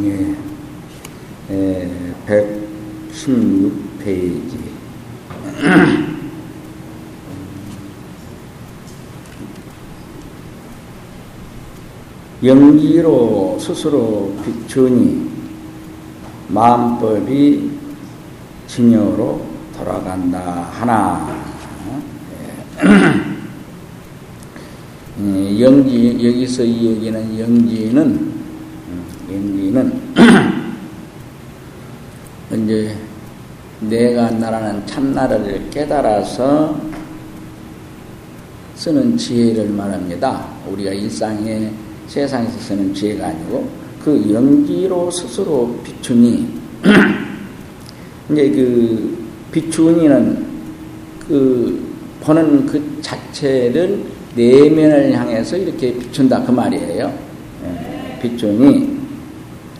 예, 예, 116페이지. 영기로 스스로 비추니 마음법이 진여로 돌아간다 하나. 예. 영지 여기서 이 얘기는 영지는 음, 영지는 이제 내가 나라는 참나를 깨달아서 쓰는 지혜를 말합니다. 우리가 일상에 세상에서 쓰는 지혜가 아니고 그 연기로 스스로 비추니 이제 그 비추니는 그 보는 그 자체를 내면을 향해서 이렇게 비춘다 그 말이에요. 예, 비추니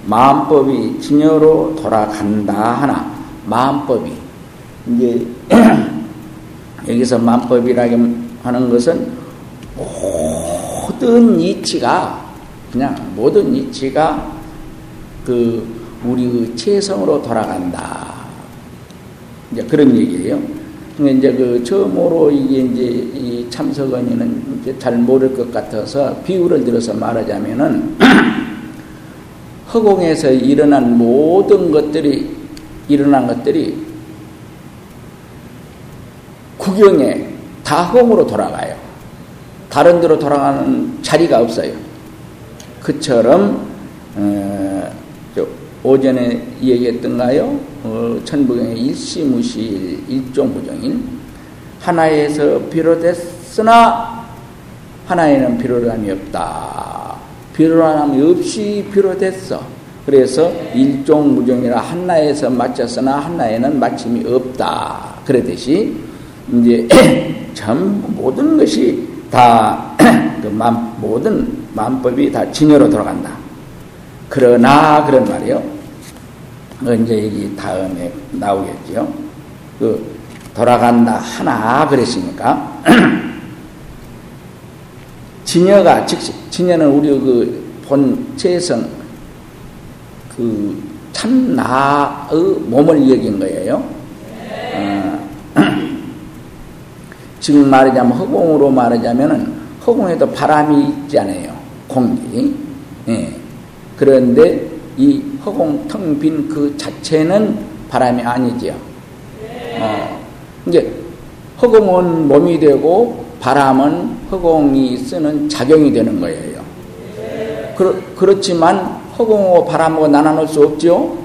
마음법이 진여로 돌아간다 하나 마음법이 이제 여기서 마음법이라고 하는 것은 모든 이치가 그냥 모든 이치가 그 우리 체성으로 돌아간다. 이제 그런 얘기예요. 이제 그 처음으로 이게 이제 이 참석원이는 이제 잘 모를 것 같아서 비유를 들어서 말하자면은 허공에서 일어난 모든 것들이 일어난 것들이 구경에 다 허공으로 돌아가요. 다른 데로 돌아가는 자리가 없어요. 그처럼 어, 오전에 얘기했던가요? 어, 천부경의 일시무실 일종부정인 하나에서 비롯했으나 하나에는 비롯함이 없다. 비롯함이 없이 비롯했어. 그래서 일종무정이라 하나에서 맞췄으나 하나에는 마침이 없다. 그러듯이 이제 전 모든 것이 다 그 모든 만법이 다 진여로 돌아간다. 그러나 그런 말이요. 이제 여기 다음에 나오겠죠. 그 돌아간다 하나 그랬으니까 진여가 즉시 진여는 우리 그 본체성 그 참나의 몸을 여긴 거예요. 어, 지금 말하자면 허공으로 말하자면은 허공에도 바람이 있잖아요. 공기. 예. 그런데 이 허공 텅 빈 그 자체는 바람이 아니지요. 어, 이제 허공은 몸이 되고 바람은 허공이 쓰는 작용이 되는 거예요. 그렇, 그렇지만 허공하고 바람하고 나눠놓을 수 없죠?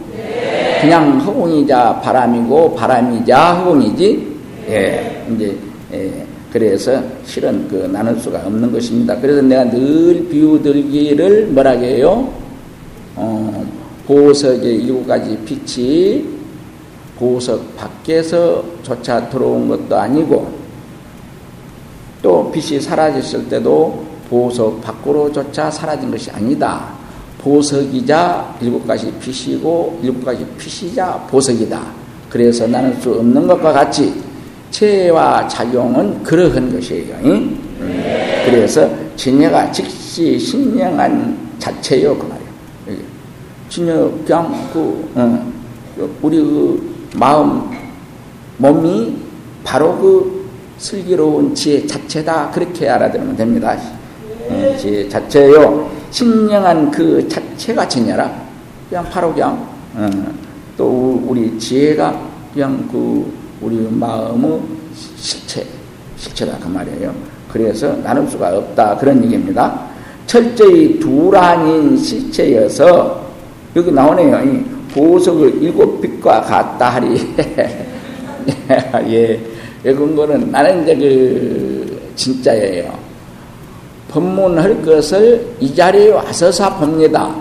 그냥 허공이자 바람이고 바람이자 허공이지? 예, 이제, 예, 그래서 실은 그 나눌 수가 없는 것입니다. 그래서 내가 늘 비유들기를 뭐라고 해요? 어, 보석의 일곱 가지 빛이 보석 밖에서조차 들어온 것도 아니고 또 빛이 사라졌을 때도 보석 밖으로조차 사라진 것이 아니다. 보석이자 일곱 가지 빛이고 일곱 가지 빛이자 보석이다. 그래서 나눌 수 없는 것과 같이 체와 작용은 그러한 것이에요. 응? 그래서 진여가 즉시 신령한 자체요 그 말이에요. 진여 그냥 그 어, 우리 그 마음 몸이 바로 그 슬기로운 지혜 자체다 그렇게 알아들으면 됩니다. 어, 지혜 자체요. 신령한 그 자체가 진여라. 그냥 바로 그냥 어, 또 우리 지혜가 그냥 그 우리 마음의 실체 실체다 그 말이에요. 그래서 나눌 수가 없다 그런 얘기입니다. 철저히 두란인 실체여서 여기 나오네요. 이 보석을 일곱 빛과 같다 하리. 예, 이건 거는 나는 이제 그 진짜예요. 법문할 것을 이 자리에 와서사 봅니다.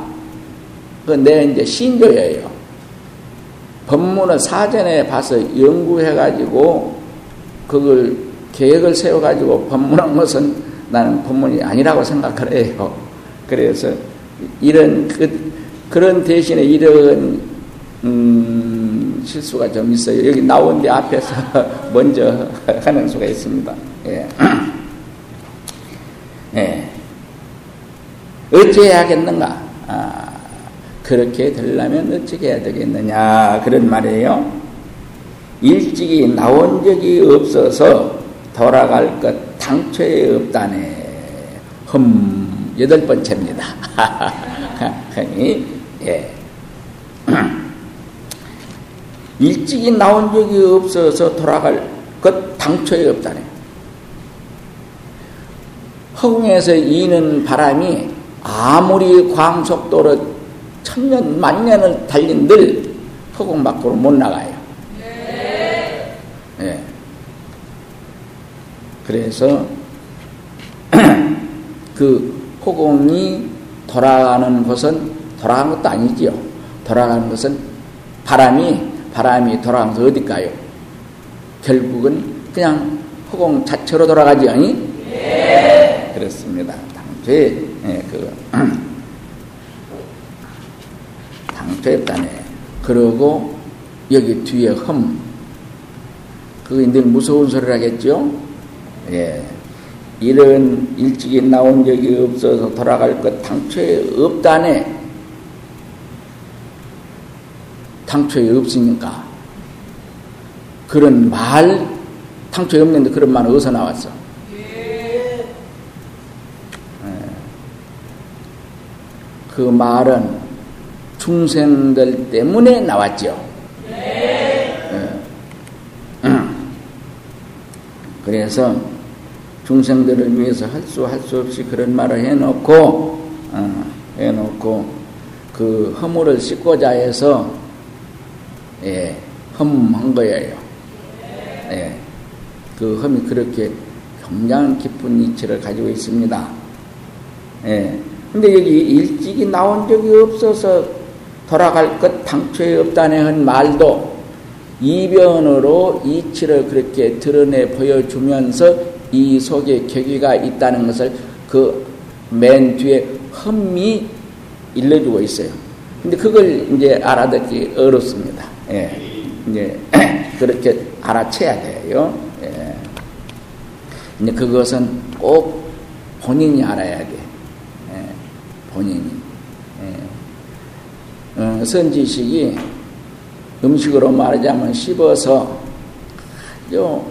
그내 이제 신조예요. 법문을 사전에 봐서 연구해가지고 그걸 계획을 세워가지고 법문한 것은 나는 법문이 아니라고 생각을 해요. 그래서 이런 그, 그런 대신에 이런 음, 실수가 좀 있어요. 여기 나온 데 앞에서 먼저 하는 수가 있습니다. 예. 예. 어찌해야 겠는가? 아, 그렇게 되려면 어떻게 해야 되겠느냐 그런 말이에요. 일찍이 나온 적이 없어서 돌아갈 것 당초에 없다네. 흠 여덟 번째입니다. 예. 일찍이 나온 적이 없어서 돌아갈 것 당초에 없다네. 허공에서 이는 바람이 아무리 광속도로 천년 만년을 달린들 허공 밖으로 못 나가요. 네. 네. 그래서 그 허공이 돌아가는 것은 돌아가는 것도 아니지요. 돌아가는 것은 바람이 바람이 돌아가면서 어디 가요? 결국은 그냥 허공 자체로 돌아가지 아니? 네. 그렇습니다. 당초에 예, 그 당초했다네. 그러고 여기 뒤에 흠 그게 늘 무서운 소리라겠죠? 예. 이런 일찍이 나온 적이 없어서 돌아갈 것 당초에 없다네. 당초에 없으니까. 그런 말, 당초에 없는데 그런 말 어디서 나왔어? 예. 그 말은 중생들 때문에 나왔죠. 예. 그래서 중생들을 위해서 할 수 할 수 없이 그런 말을 해놓고 어, 해놓고 그 허물을 씻고자 해서 예, 험한 거예요. 예, 그 험이 그렇게 굉장히 깊은 이치를 가지고 있습니다. 예, 근데 여기 일찍이 나온 적이 없어서 돌아갈 것 당초에 없다네 한 말도 이변으로 이치를 그렇게 드러내 보여주면서 이 속에 격의가 있다는 것을 그 맨 뒤에 흠이 일러주고 있어요. 근데 그걸 이제 알아듣기 어렵습니다. 예. 이제 그렇게 알아채야 돼요. 예. 근데 그것은 꼭 본인이 알아야 돼. 예. 본인이. 예. 어, 선지식이 음식으로 말하자면 씹어서 요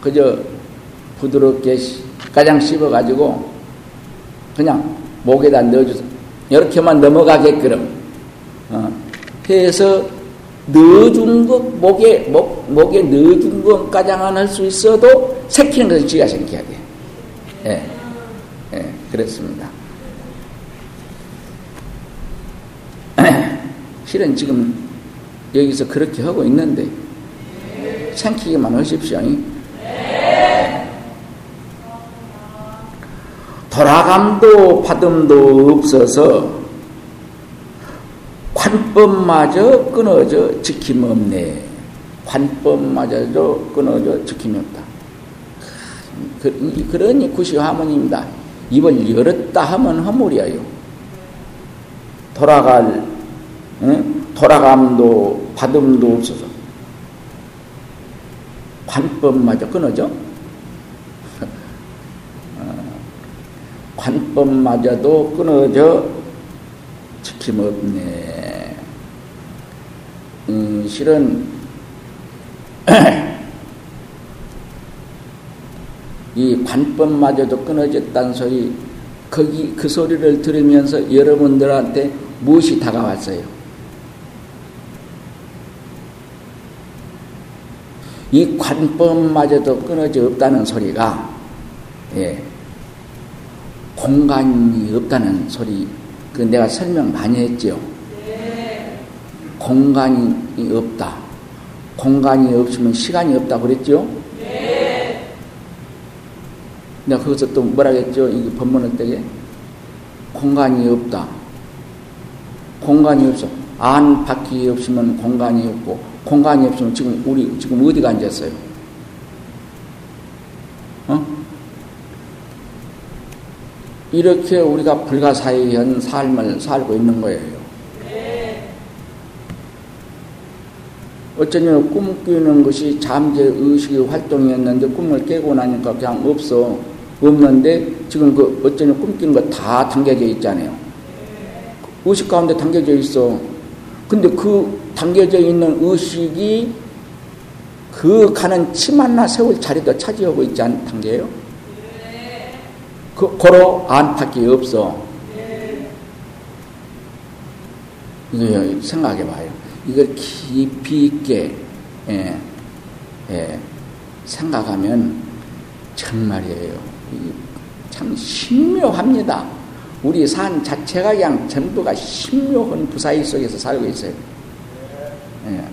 그저 부드럽게 가장 씹어가지고 그냥 목에다 넣어줘서 이렇게만 넘어가게끔 어, 해서 넣어준 것 목에 목 목에 넣어준 것 가장은 할수 있어도 새키는 것은 지가 생겨야 돼. 예, 예, 그렇습니다. 실은 지금 여기서 그렇게 하고 있는데 생기기만 하십시오. 돌아감도 받음도 없어서 관법마저 끊어져 지킴 없네. 관법마저도 끊어져 지킴이 없다. 그, 그러니 구시 화문입니다. 입을 열었다 하면 허물이에요. 돌아갈, 응? 돌아감도 받음도 없어서 관법마저 끊어져. 관법마저도 끊어져 지킴 없네. 음, 실은 이 관법마저도 끊어졌다는 소리 거기 그 소리를 들으면서 여러분들한테 무엇이 다가왔어요? 이 관법마저도 끊어져 없다는 소리가 예, 공간이 없다는 소리, 그 내가 설명 많이 했죠. 공간이 없다. 공간이 없으면 시간이 없다 그랬죠? 내가 거기서 또 뭐라 했죠? 이 법문을 때에 공간이 없다. 공간이 없어. 안 바퀴 없으면 공간이 없고 공간이 없으면 지금 우리 지금 어디가 앉았어요? 어? 이렇게 우리가 불가사의한 삶을 살고 있는 거예요. 어쩌면 꿈 꾸는 것이 잠재 의식의 활동이었는데 꿈을 깨고 나니까 그냥 없어. 없는데 지금 그 어쩌면 꿈 꾸는 거다 담겨져 있잖아요. 의식 가운데 담겨져 있어. 근데 그 담겨져 있는 의식이 그 가는 치만나 세월 자리도 차지하고 있지 않단 게요? 그, 고로 안팎이 없어. 이거 생각해 봐요. 이걸 깊이 있게, 예, 예, 생각하면 정말이에요. 참 신묘합니다. 우리 산 자체가 그냥 전부가 신묘한 부사일 속에서 살고 있어요. 예.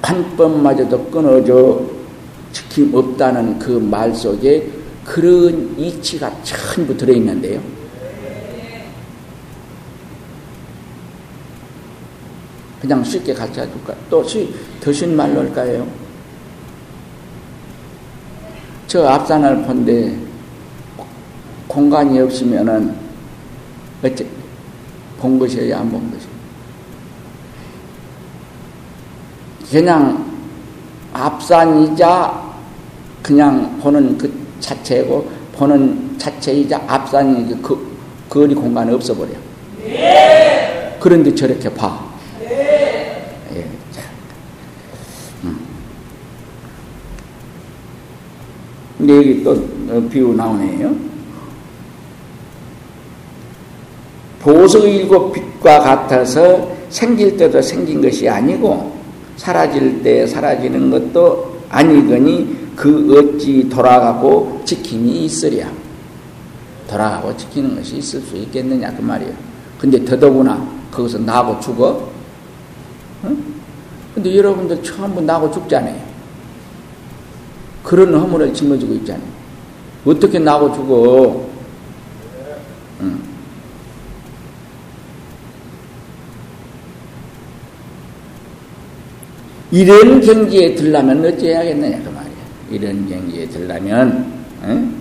관법마저도 끊어져 지킴 없다는 그 말 속에 그런 이치가 전부 들어있는데요. 그냥 쉽게 가르쳐 줄까? 또더 쉬운 말로 할까요? 저 앞산을 본데 공간이 없으면은 어째 본 것이어야 안본 것이. 그냥 앞산이자 그냥 보는 그 자체고 보는 자체이자 앞산이 그 거리 공간이 없어버려. 네. 그런데 저렇게 봐. 네. 예, 음. 근데 여기 또 어, 비유 나오네요. 보석 일곱 빛과 같아서 생길 때도 생긴 것이 아니고 사라질 때 사라지는 것도 아니거니 그 어찌 돌아가고 지킴이 있으랴. 돌아가고 지키는 것이 있을 수 있겠느냐 그 말이에요. 근데 더더구나 거기서 나고 죽어? 응? 근데 여러분들 처음부 나고 죽잖아요. 그런 허물을 짊어지고 있잖아요. 어떻게 나고 죽어? 응. 이런 경지에 들라면 어찌해야겠느냐 그 말이야. 이런 경지에 들라면 응?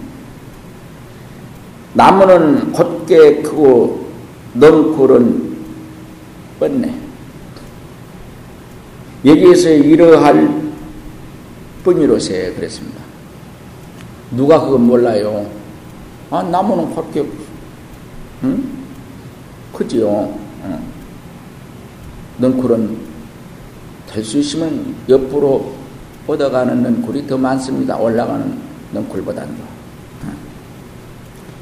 나무는 곧게 크고 넝쿨은 뻗네. 여기에서 이러할 뿐이로세 그랬습니다. 누가 그거 몰라요? 아 나무는 곧게 응? 크지요. 응. 넝쿨은 될수 있으면 옆으로 뻗어가는 넝쿨이 더 많습니다. 올라가는 넝쿨보다도.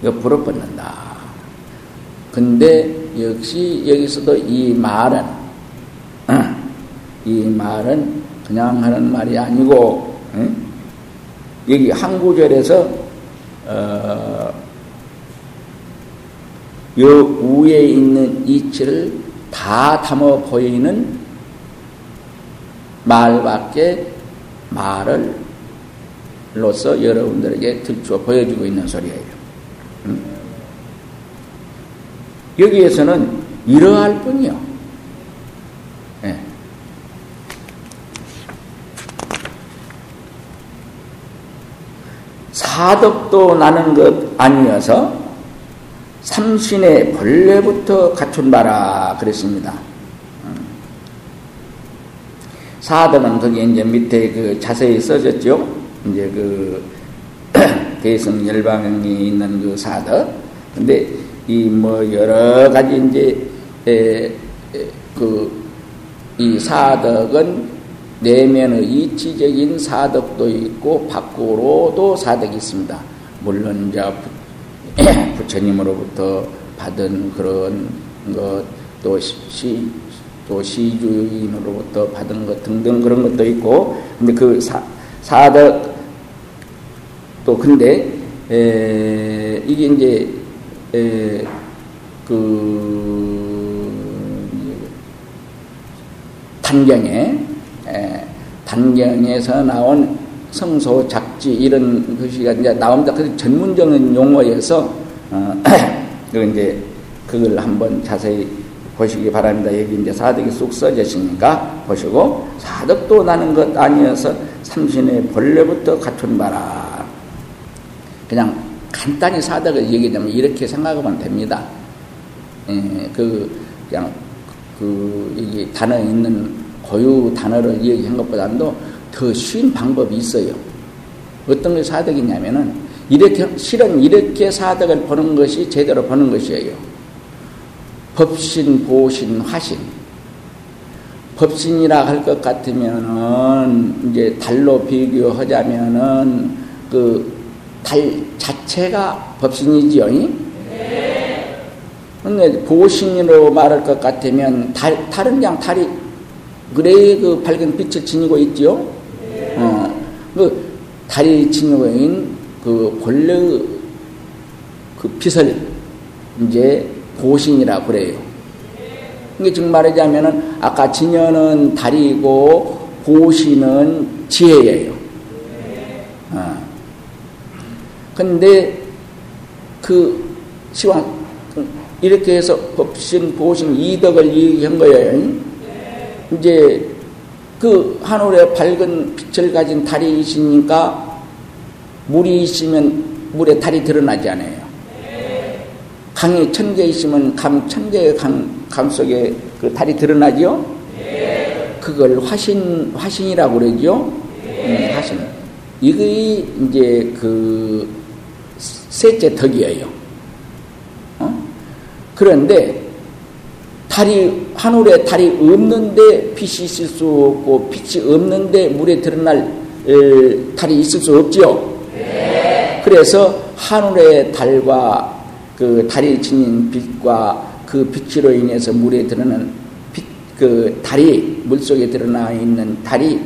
옆으로 뻗는다. 근데 역시 여기서도 이 말은, 이 말은 그냥 하는 말이 아니고, 여기 한 구절에서, 어, 요 위에 있는 이치를 다 담아 보이는 말밖에 말을 로서 여러분들에게 들추어 보여주고 있는 소리예요. 음? 여기에서는 이러할 뿐이요. 네. 사덕도 나는 것 아니어서 삼신의 본래부터 갖춘 바라 그랬습니다. 사도는 거기 이제 밑에 그 자세히 써졌죠. 이제 그 대성 열방이 있는 그 사도. 근데 이 뭐 여러 가지 이제 그이 사덕은 내면의 이치적인 사덕도 있고 밖으로도 사덕이 있습니다. 물론 이제 부처님으로부터 받은 그런 것또 또 시주인으로부터 받은 것 등등 그런 것도 있고 근데 그 사, 사덕 또 근데 에, 이게 이제 에, 그 단경에 에, 단경에서 나온 성소 작지 이런 것이 이제 나옵니다. 그 전문적인 용어에서 어, 그 이제 그걸 한번 자세히 보시기 바랍니다. 여기 이제 사덕이 쑥 써졌으니까 보시고 사덕도 나는 것 아니어서 삼신의 본래부터 갖춘 바라. 그냥 간단히 사덕을 얘기하자면 이렇게 생각하면 됩니다. 예, 그 그냥 그 이게 단어 있는 고유 단어를 얘기한 것보다도 더 쉬운 방법이 있어요. 어떤 게 사덕이냐면은 이렇게 실은 이렇게 사덕을 보는 것이 제대로 보는 것이에요. 법신, 보신, 화신. 법신이라 할 것 같으면은 이제 달로 비교하자면은 그 달 자체가 법신이지요. 네. 근데 보신으로 말할 것 같으면 달, 달은 그냥 달이 그래 그 밝은 빛을 지니고 있죠. 네. 어, 그 달이 지니고 있는 그 본래 그 빛을 이제 보신이라 그래요. 이게 지금 말하자면은 아까 진여는 달이고 보시는 지혜예요. 어. 근데 그 시황 이렇게 해서 법신 보신 이덕을 얘기한 거예요. 이제 그 하늘에 밝은 빛을 가진 달이 있으니까 물이 있으면 물에 달이 드러나지 않아요. 강이 천 개 있으면 강 천 개의 강, 강 속에 그 달이 드러나죠? 그걸 화신, 화신이라고 그러죠? 네. 음, 화신. 이게 이제 그 셋째 덕이에요. 어? 그런데 달이, 하늘에 달이 없는데 빛이 있을 수 없고 빛이 없는데 물에 드러날 에, 달이 있을 수 없지요? 네. 그래서 하늘의 달과 그 달이 지닌 빛과 그 빛으로 인해서 물에 드러나는 빛, 그 달이 물속에 드러나 있는 달이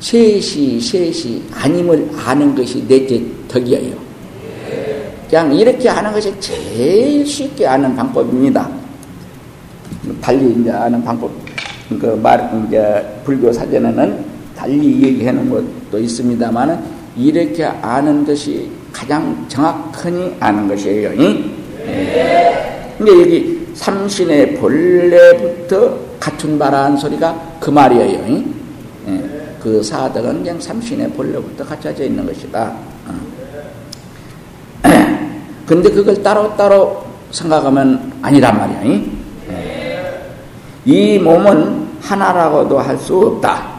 셋이 셋이 아님을 아는 것이 넷째 덕이에요. 그냥 이렇게 하는 것이 제일 쉽게 아는 방법입니다. 달리 이제 아는 방법, 그 말, 이제 불교 사전에는 달리 얘기해 놓은 것도 있습니다만은 이렇게 아는 것이 가장 정확하니 아는 것이에요. 네. 근데 여기 삼신의 본래부터 갖춘 바라는 소리가 그 말이에요. 네. 그 사덕은 그냥 삼신의 본래부터 갖춰져 있는 것이다. 어. 근데 그걸 따로 따로 생각하면 아니란 말이야. 네. 이 몸은 하나라고도 할 수 없다.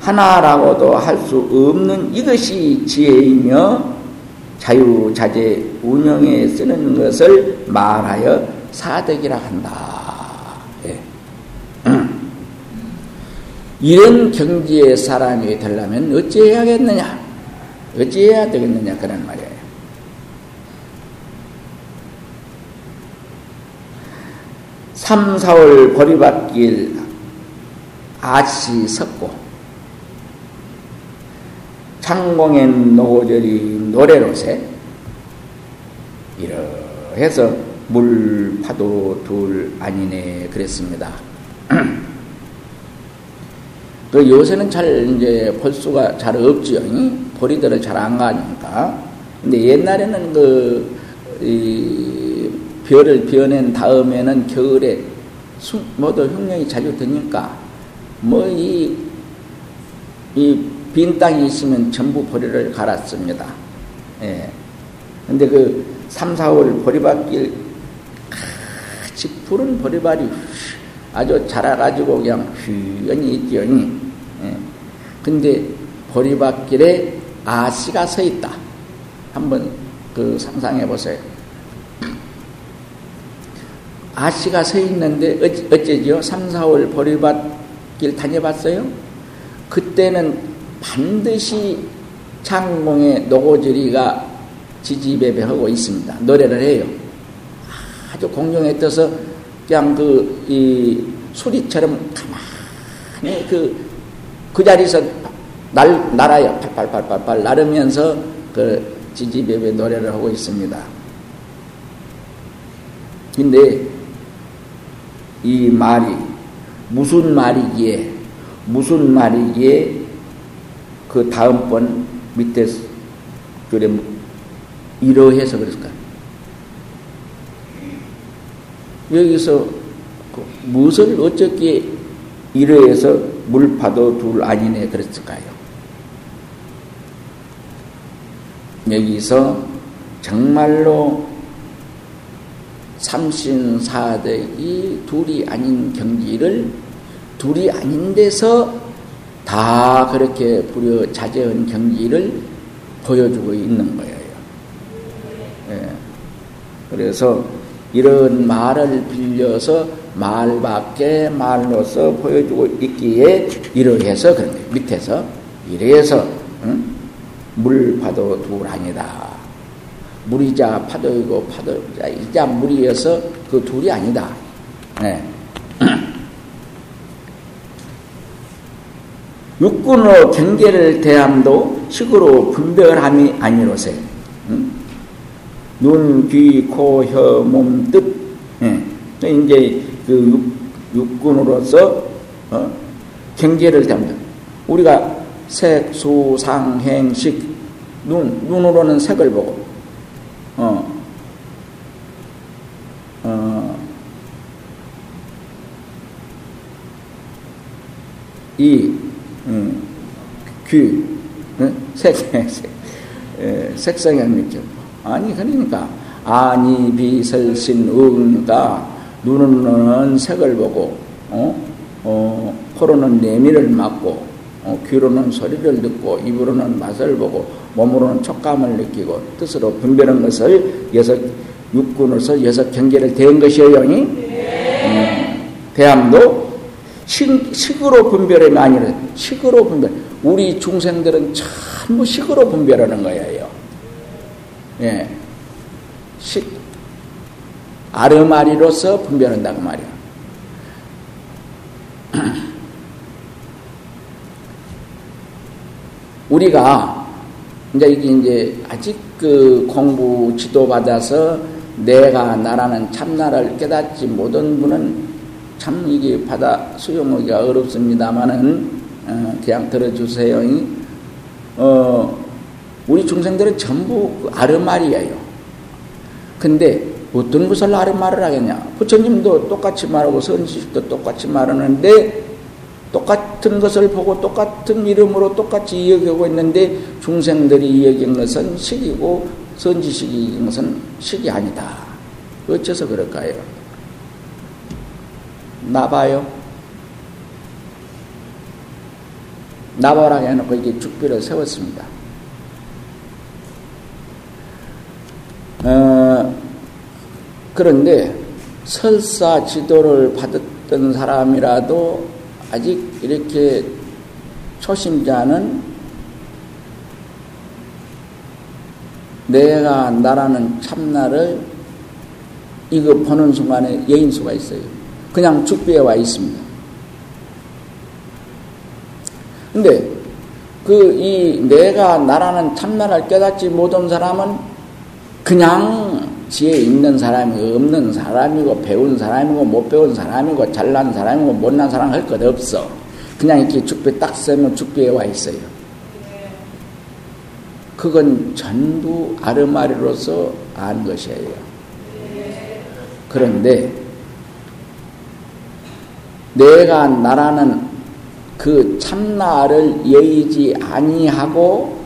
하나라고도 할 수 없는 이것이 지혜이며 자유자재 운영에 쓰는 것을 말하여 사덕이라 한다. 예. 이런 경지의 사람이 되려면 어찌해야겠느냐? 어찌해야 되겠느냐? 그런 말이에 삼, 사월 버리받길 아시 섰고 창공엔 노절이 노래로새 이러해서 물 파도 둘 아니네 그랬습니다. 그 요새는 잘 이제 볼 수가 잘 없지요. 보리들은 잘안 가니까. 근데 옛날에는 그, 이, 별을 비워낸 다음에는 겨울에 수, 모두 흉령이 자주 드니까, 뭐, 이, 이 빈 땅이 있으면 전부 보리를 갈았습니다. 예. 근데 그 3, 4월 보리밭길 같이 푸른 보리밭이 아주 자라가지고 그냥 휘연히 있죠. 예. 근데 보리밭길에 아씨가 서 있다. 한번 그 상상해 보세요. 아씨가 서 있는데 어째, 죠 3, 4월 보리밭길 다녀봤어요? 그때는 반드시 창공의 노고지리가 지지배배하고 있습니다. 노래를 해요. 아주 공룡에 떠서 그냥 그, 이, 소리처럼 가만히 그, 그 자리에서 날, 날아요. 팔팔팔팔팔 나르면서 그 지지배배 노래를 하고 있습니다. 근데 이 말이 무슨 말이기에, 무슨 말이기에 그 다음번 밑에 그래 이러해서 그랬을까? 여기서 그 무엇을 어떻게 이러해서 물파도 둘 아니네 그랬을까요? 여기서 정말로 삼신사대이 둘이 아닌 경지를 둘이 아닌 데서 다 그렇게 부려 자제한 경지를 보여주고 있는 거예요. 예. 그래서 이런 말을 빌려서 말밖에 말로서 보여주고 있기에 이러해서 그런 거예요. 밑에서 이래서 응? 물 파도 둘 아니다. 물이자 파도이고 파도자 이자 물이어서 그 둘이 아니다. 네. 육군으로 경계를 대함도 식으로 분별함이 아니로세. 응? 눈, 귀, 코, 혀, 몸, 뜻. 예. 이제 그 육, 군으로서 어? 경계를 대합니다. 우리가 색, 수, 상, 행, 식. 눈, 눈으로는 색을 보고, 이, 음, 귀, 색, 색, 색성형미죠. 아니, 그러니까, 아니, 비, 설신, 응가, 눈으로는 색을 보고, 어? 어, 코로는 내미를 맡고, 어, 귀로는 소리를 듣고, 입으로는 맛을 보고, 몸으로는 촉감을 느끼고, 뜻으로 분별한 것을 여섯 육군으로서 여섯 경계를 대한 것이에요, 영이. 음, 대함도 식, 식으로 분별하면 아니라 식으로 분별. 우리 중생들은 전부 식으로 분별하는 거예요. 예. 식. 아르마리로서 분별한다고 말이야. 우리가 이제 이게 이제 아직 그 공부 지도 받아서 내가 나라는 참나를 깨닫지 못한 분은 참 이게 받아 수용하기가 어렵습니다만은 어, 그냥 들어주세요. 어, 우리 중생들은 전부 그 아르말이에요. 근데 어떤 것을 아르말을 하겠냐? 부처님도 똑같이 말하고 선지식도 똑같이 말하는데 똑같은 것을 보고 똑같은 이름으로 똑같이 이야기하고 있는데 중생들이 이야기한 것은 식이고 선지식이 것은 식이 아니다. 어째서 그럴까요? 나봐요. 나봐라 해놓고 이게 죽비를 세웠습니다. 어, 그런데 설사 지도를 받았던 사람이라도 아직 이렇게 초심자는 내가 나라는 참나를 이거 보는 순간에 여인수가 있어요. 그냥 죽비에 와 있습니다. 근데 그 이 내가 나라는 참나를 깨닫지 못한 사람은 그냥 지혜 있는 사람이 없는 사람이고 배운 사람이고 못 배운 사람이고 잘난 사람이고 못난 사람 할 것 없어. 그냥 이렇게 죽비 딱 쓰면 죽비에 와 있어요. 그건 전부 아르마리로서 안 것이에요. 그런데 내가 나라는 그 참나를 여의지 아니하고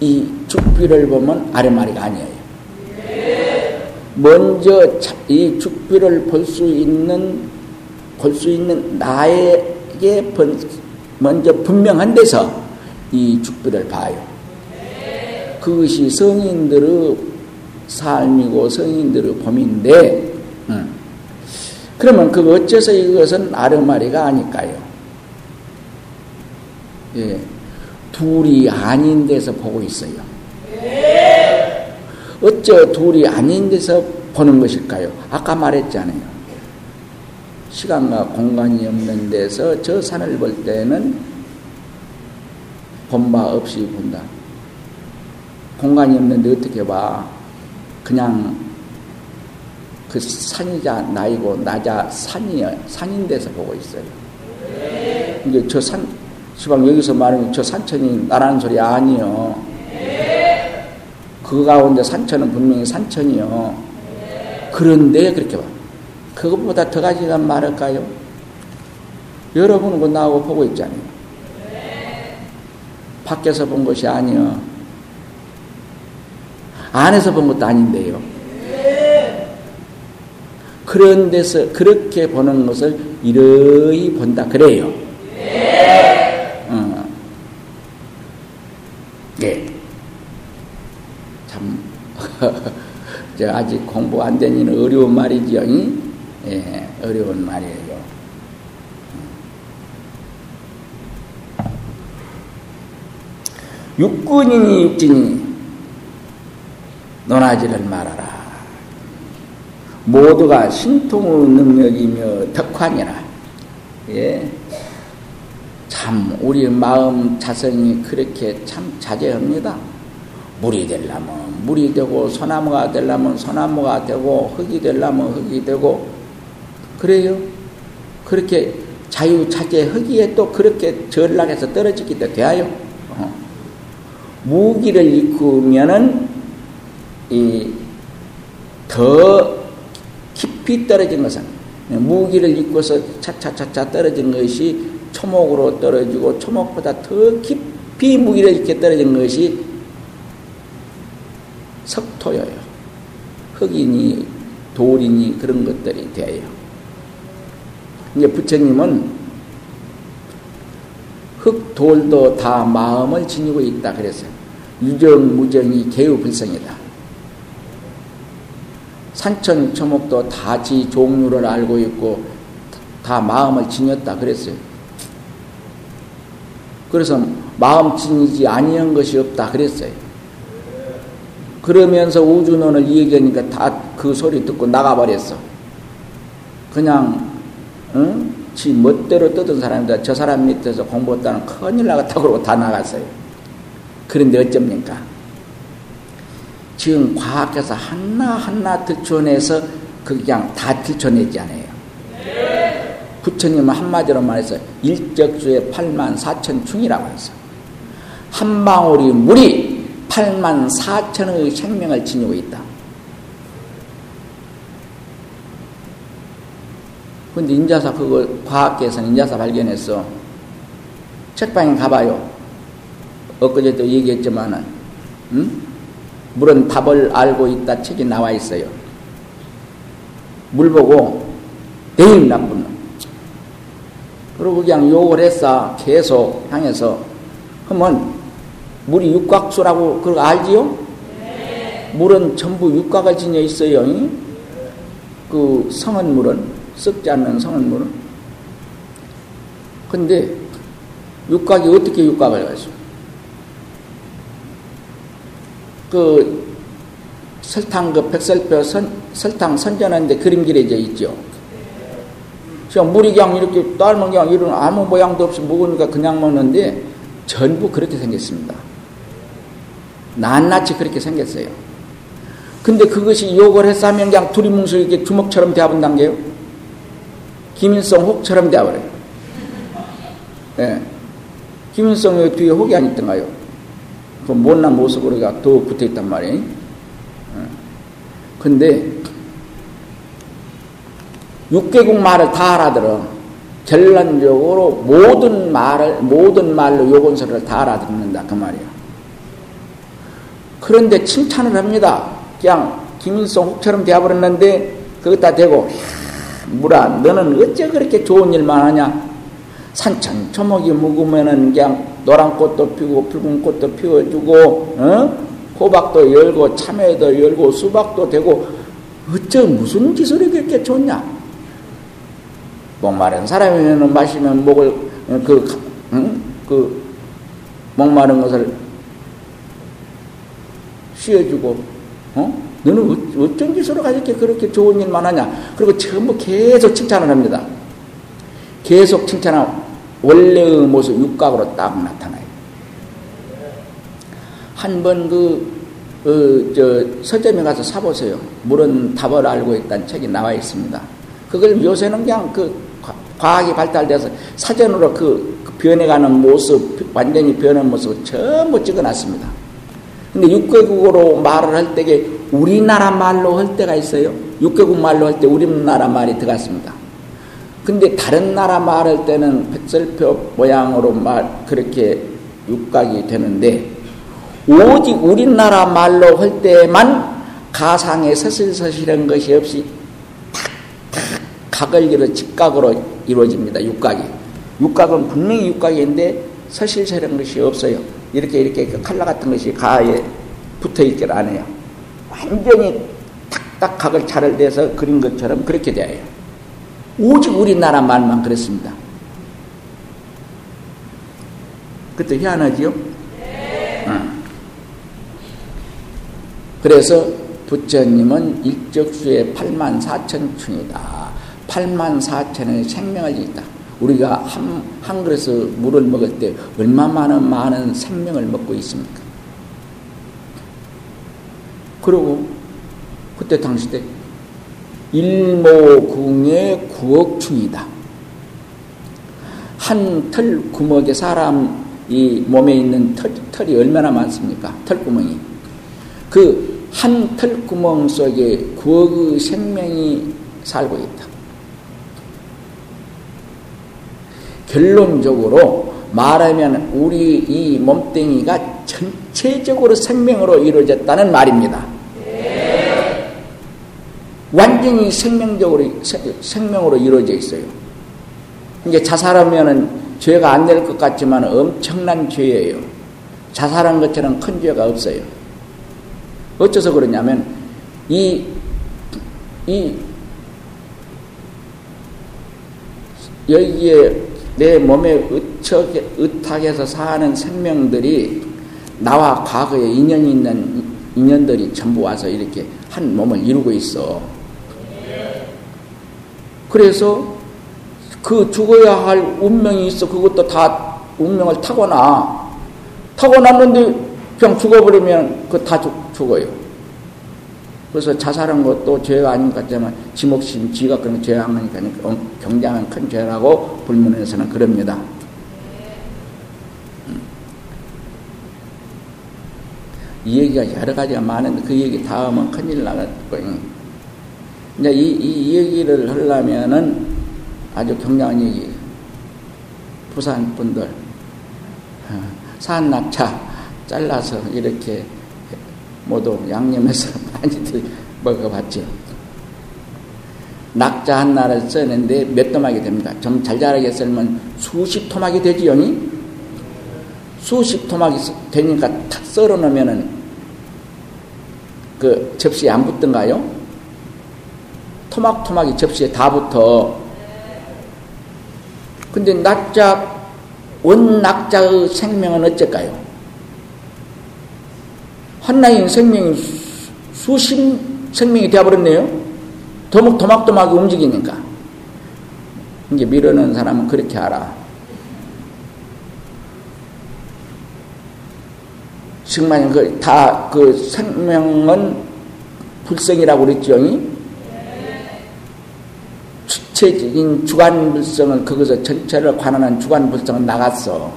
이 죽비를 보면 아르마리가 아니에요. 먼저 이 죽비를 볼 수 있는 볼 수 있는 나에게 먼저 분명한 데서 이 죽비를 봐요. 그것이 성인들의 삶이고 성인들의 범인데, 음. 그러면 그 어째서 이것은 아르마리가 아닐까요? 예. 둘이 아닌 데서 보고 있어요. 어째 둘이 아닌 데서 보는 것일까요? 아까 말했잖아요. 시간과 공간이 없는 데서 저 산을 볼 때는 본바 없이 본다. 공간이 없는데 어떻게 봐? 그냥 그 산이자 나이고 나자 산이야 산인 데서 보고 있어요. 이제 저 산, 시방 여기서 말하면 저 산천이 나라는 소리 아니요. 그 가운데 산천은 분명히 산천이요. 그런데 그렇게 봐. 그것보다 더 가지가 말할까요? 여러분은 그 나하고 보고 있잖아요. 밖에서 본 것이 아니요. 안에서 본 것도 아닌데요. 그런 데서 그렇게 보는 것을 이러히 본다 그래요. 어. 네. 참 저 아직 공부 안 되니는 어려운 말이지요. 예, 어려운 말이에요. 육군이니 육진이 논하지를 말아라. 모두가 신통의 능력이며 덕환이라. 예. 참, 우리 마음 자성이 그렇게 참 자제합니다. 물이 되려면 물이 되고, 소나무가 되려면 소나무가 되고, 흙이 되려면 흙이 되고, 그래요. 그렇게 자유자재 흙이에 또 그렇게 전락해서 떨어지기도 돼요. 어. 무기를 일으면은 이 더 깊이 떨어진 것은 무기를 입고서 차차차차 떨어진 것이 초목으로 떨어지고 초목보다 더 깊이 무기를 이렇게 떨어진 것이 석토여요. 흙이니 돌이니 그런 것들이 돼요. 이제 부처님은 흙, 돌도 다 마음을 지니고 있다 그랬어요. 유정, 무정이 개우불성이다. 산천 초목도 다 지 종류를 알고 있고 다 마음을 지녔다 그랬어요. 그래서 마음 지니지 아니한 것이 없다 그랬어요. 그러면서 우주론을 얘기하니까 다 그 소리 듣고 나가버렸어. 그냥 응? 지 멋대로 떠든 사람이다. 저 사람 밑에서 공부했다는 큰일 나갔다고 그러고 다 나갔어요. 그런데 어쩝니까? 지금 과학에서 하나하나 들춰내서 그 그냥 다 들춰내지 않아요. 부처님은 한마디로 말해서 일적수의 8만 4천 충이라고 했어. 한 방울이 물이 8만 4천의 생명을 지니고 있다. 근데 인자사 그거 과학계에서는 인자사 발견했어. 책방에 가봐요. 엊그제도 얘기했지만은, 응? 물은 답을 알고 있다 책이 나와 있어요. 물 보고, 에이, 나쁜 놈. 그리고 그냥 욕을 했어. 계속 향해서. 그러면, 물이 육각수라고 그거 알지요? 물은 전부 육각을 지녀 있어요. 그 성은 물은. 썩지 않는 성은 물은. 근데 육각이 어떻게 육각을 가죠? 그 설탕 그 백설뼈 선, 설탕 선전하는데 그림 그려져 있죠. 그냥 물이 그냥 이렇게 딸면 그냥 이런 아무 모양도 없이 먹으니까 그냥 먹는데 전부 그렇게 생겼습니다. 낱낱이 그렇게 생겼어요. 근데 그것이 욕을 했으면 그냥 두리뭉술 이렇게 주먹처럼 대합은 단계요. 김일성 혹처럼 되어버려요. 예. 김일성의 뒤에 혹이 안 있던가요? 그 못난 모습으로 더 붙어 있단 말이에요. 예. 근데, 6개국 말을 다 알아들어. 결론적으로 모든 말을, 모든 말로 요건서를 다 알아듣는다. 그 말이에요. 그런데 칭찬을 합니다. 그냥 김일성 혹처럼 되어버렸는데, 그것 다 되고, 물아, 너는 어째 그렇게 좋은 일만 하냐? 산천 초목이 묵으면은 그냥 노란 꽃도 피우고 붉은 꽃도 피워주고, 어? 호박도 열고 참외도 열고 수박도 되고 어째 무슨 기술이 그렇게 좋냐? 목마른 사람이면 마시면 목을 그, 응? 그 목마른 것을 쉬어주고, 어? 너는 어쩐 기술을 가지게 그렇게 좋은 일만 하냐? 그리고 전부 계속 칭찬을 합니다. 계속 칭찬하고 원래의 모습 육각으로 딱 나타나요. 한 번 그, 그, 저, 서점에 가서 사보세요. 물은 답을 알고 있다는 책이 나와 있습니다. 그걸 요새는 그냥 그 과학이 발달돼서 사전으로 그, 그 변해가는 모습, 완전히 변한 모습을 전부 찍어 놨습니다. 근데 육개국어로 말을 할 때에 우리나라 말로 할 때가 있어요. 육개국 말로 할 때 우리나라 말이 들어갔습니다. 근데 다른 나라 말할 때는 백설표 모양으로 말 그렇게 육각이 되는데 오직 우리나라 말로 할 때만 가상의 서실서실한 것이 없이 탁탁 각을 이루 직각으로 이루어집니다. 육각이. 육각은 분명히 육각인데 서실서실한 것이 없어요. 이렇게 이렇게 그 칼라 같은 것이 가에 붙어 있질 않아요. 완전히 탁 딱딱 각을 차를 대서 그린 것처럼 그렇게 돼요. 오직 우리나라 말만 그랬습니다. 그때 희한하지요? 네. 응. 그래서 부처님은 일적수의 8만 4천 층이다. 8만 4천의 생명을 있다. 우리가 한, 한 그릇 물을 먹을 때 얼마 많은 많은 생명을 먹고 있습니까? 그리고 그때 당시 때 일모궁의 구억충이다. 한 털 구멍에 사람 이 몸에 있는 털, 털이 얼마나 많습니까? 털구멍이. 그 한 털구멍 속에 구억의 생명이 살고 있다. 결론적으로 말하면 우리 이 몸뚱이가 전체적으로 생명으로 이루어졌다는 말입니다. 완전히 생명적으로 생명으로 이루어져 있어요. 이제 자살하면은 죄가 안 될 것 같지만 엄청난 죄예요. 자살한 것처럼 큰 죄가 없어요. 어째서 그러냐면 이 이 여기에 내 몸에 의척, 의탁해서 사는 생명들이 나와 과거에 인연이 있는 인연들이 전부 와서 이렇게 한 몸을 이루고 있어. 그래서 그 죽어야 할 운명이 있어. 그것도 다 운명을 타고나. 타고났는데 그냥 죽어버리면 그 다 죽어요. 그래서 자살한 것도 죄가 아닌 것 같지만 지목심, 지가 그런 죄가 아니니까 경장한 큰 죄라고 불문에서는 그럽니다. 음. 이 얘기가 여러 가지가 많은데 그 얘기 다 하면 큰일 나갈 거예요. 이제 이, 이 얘기를 하려면은 아주 경량한 얘기. 부산 분들, 어, 산낙차 잘라서 이렇게 모두 양념해서 많이들 먹어봤죠. 낙자 하나를 써는데 몇 토막이 됩니까? 좀잘 자라게 썰면 수십 토막이 되지요? 수십 토막이 되니까 탁 썰어 놓으면은 그 접시에 안 붙던가요? 토막토막이 접시에 다 붙어. 근데 낙자, 원 낙자의 생명은 어쩔까요? 하나의 생명이 수십 생명이 되어버렸네요. 도막도막 움직이니까. 이제 미루는 사람은 그렇게 알아. 정말 그, 다, 그 생명은 불성이라고 그랬죠. 주체적인 주관 불성은 거기서 전체를 관한한 주관 불성은 나갔어.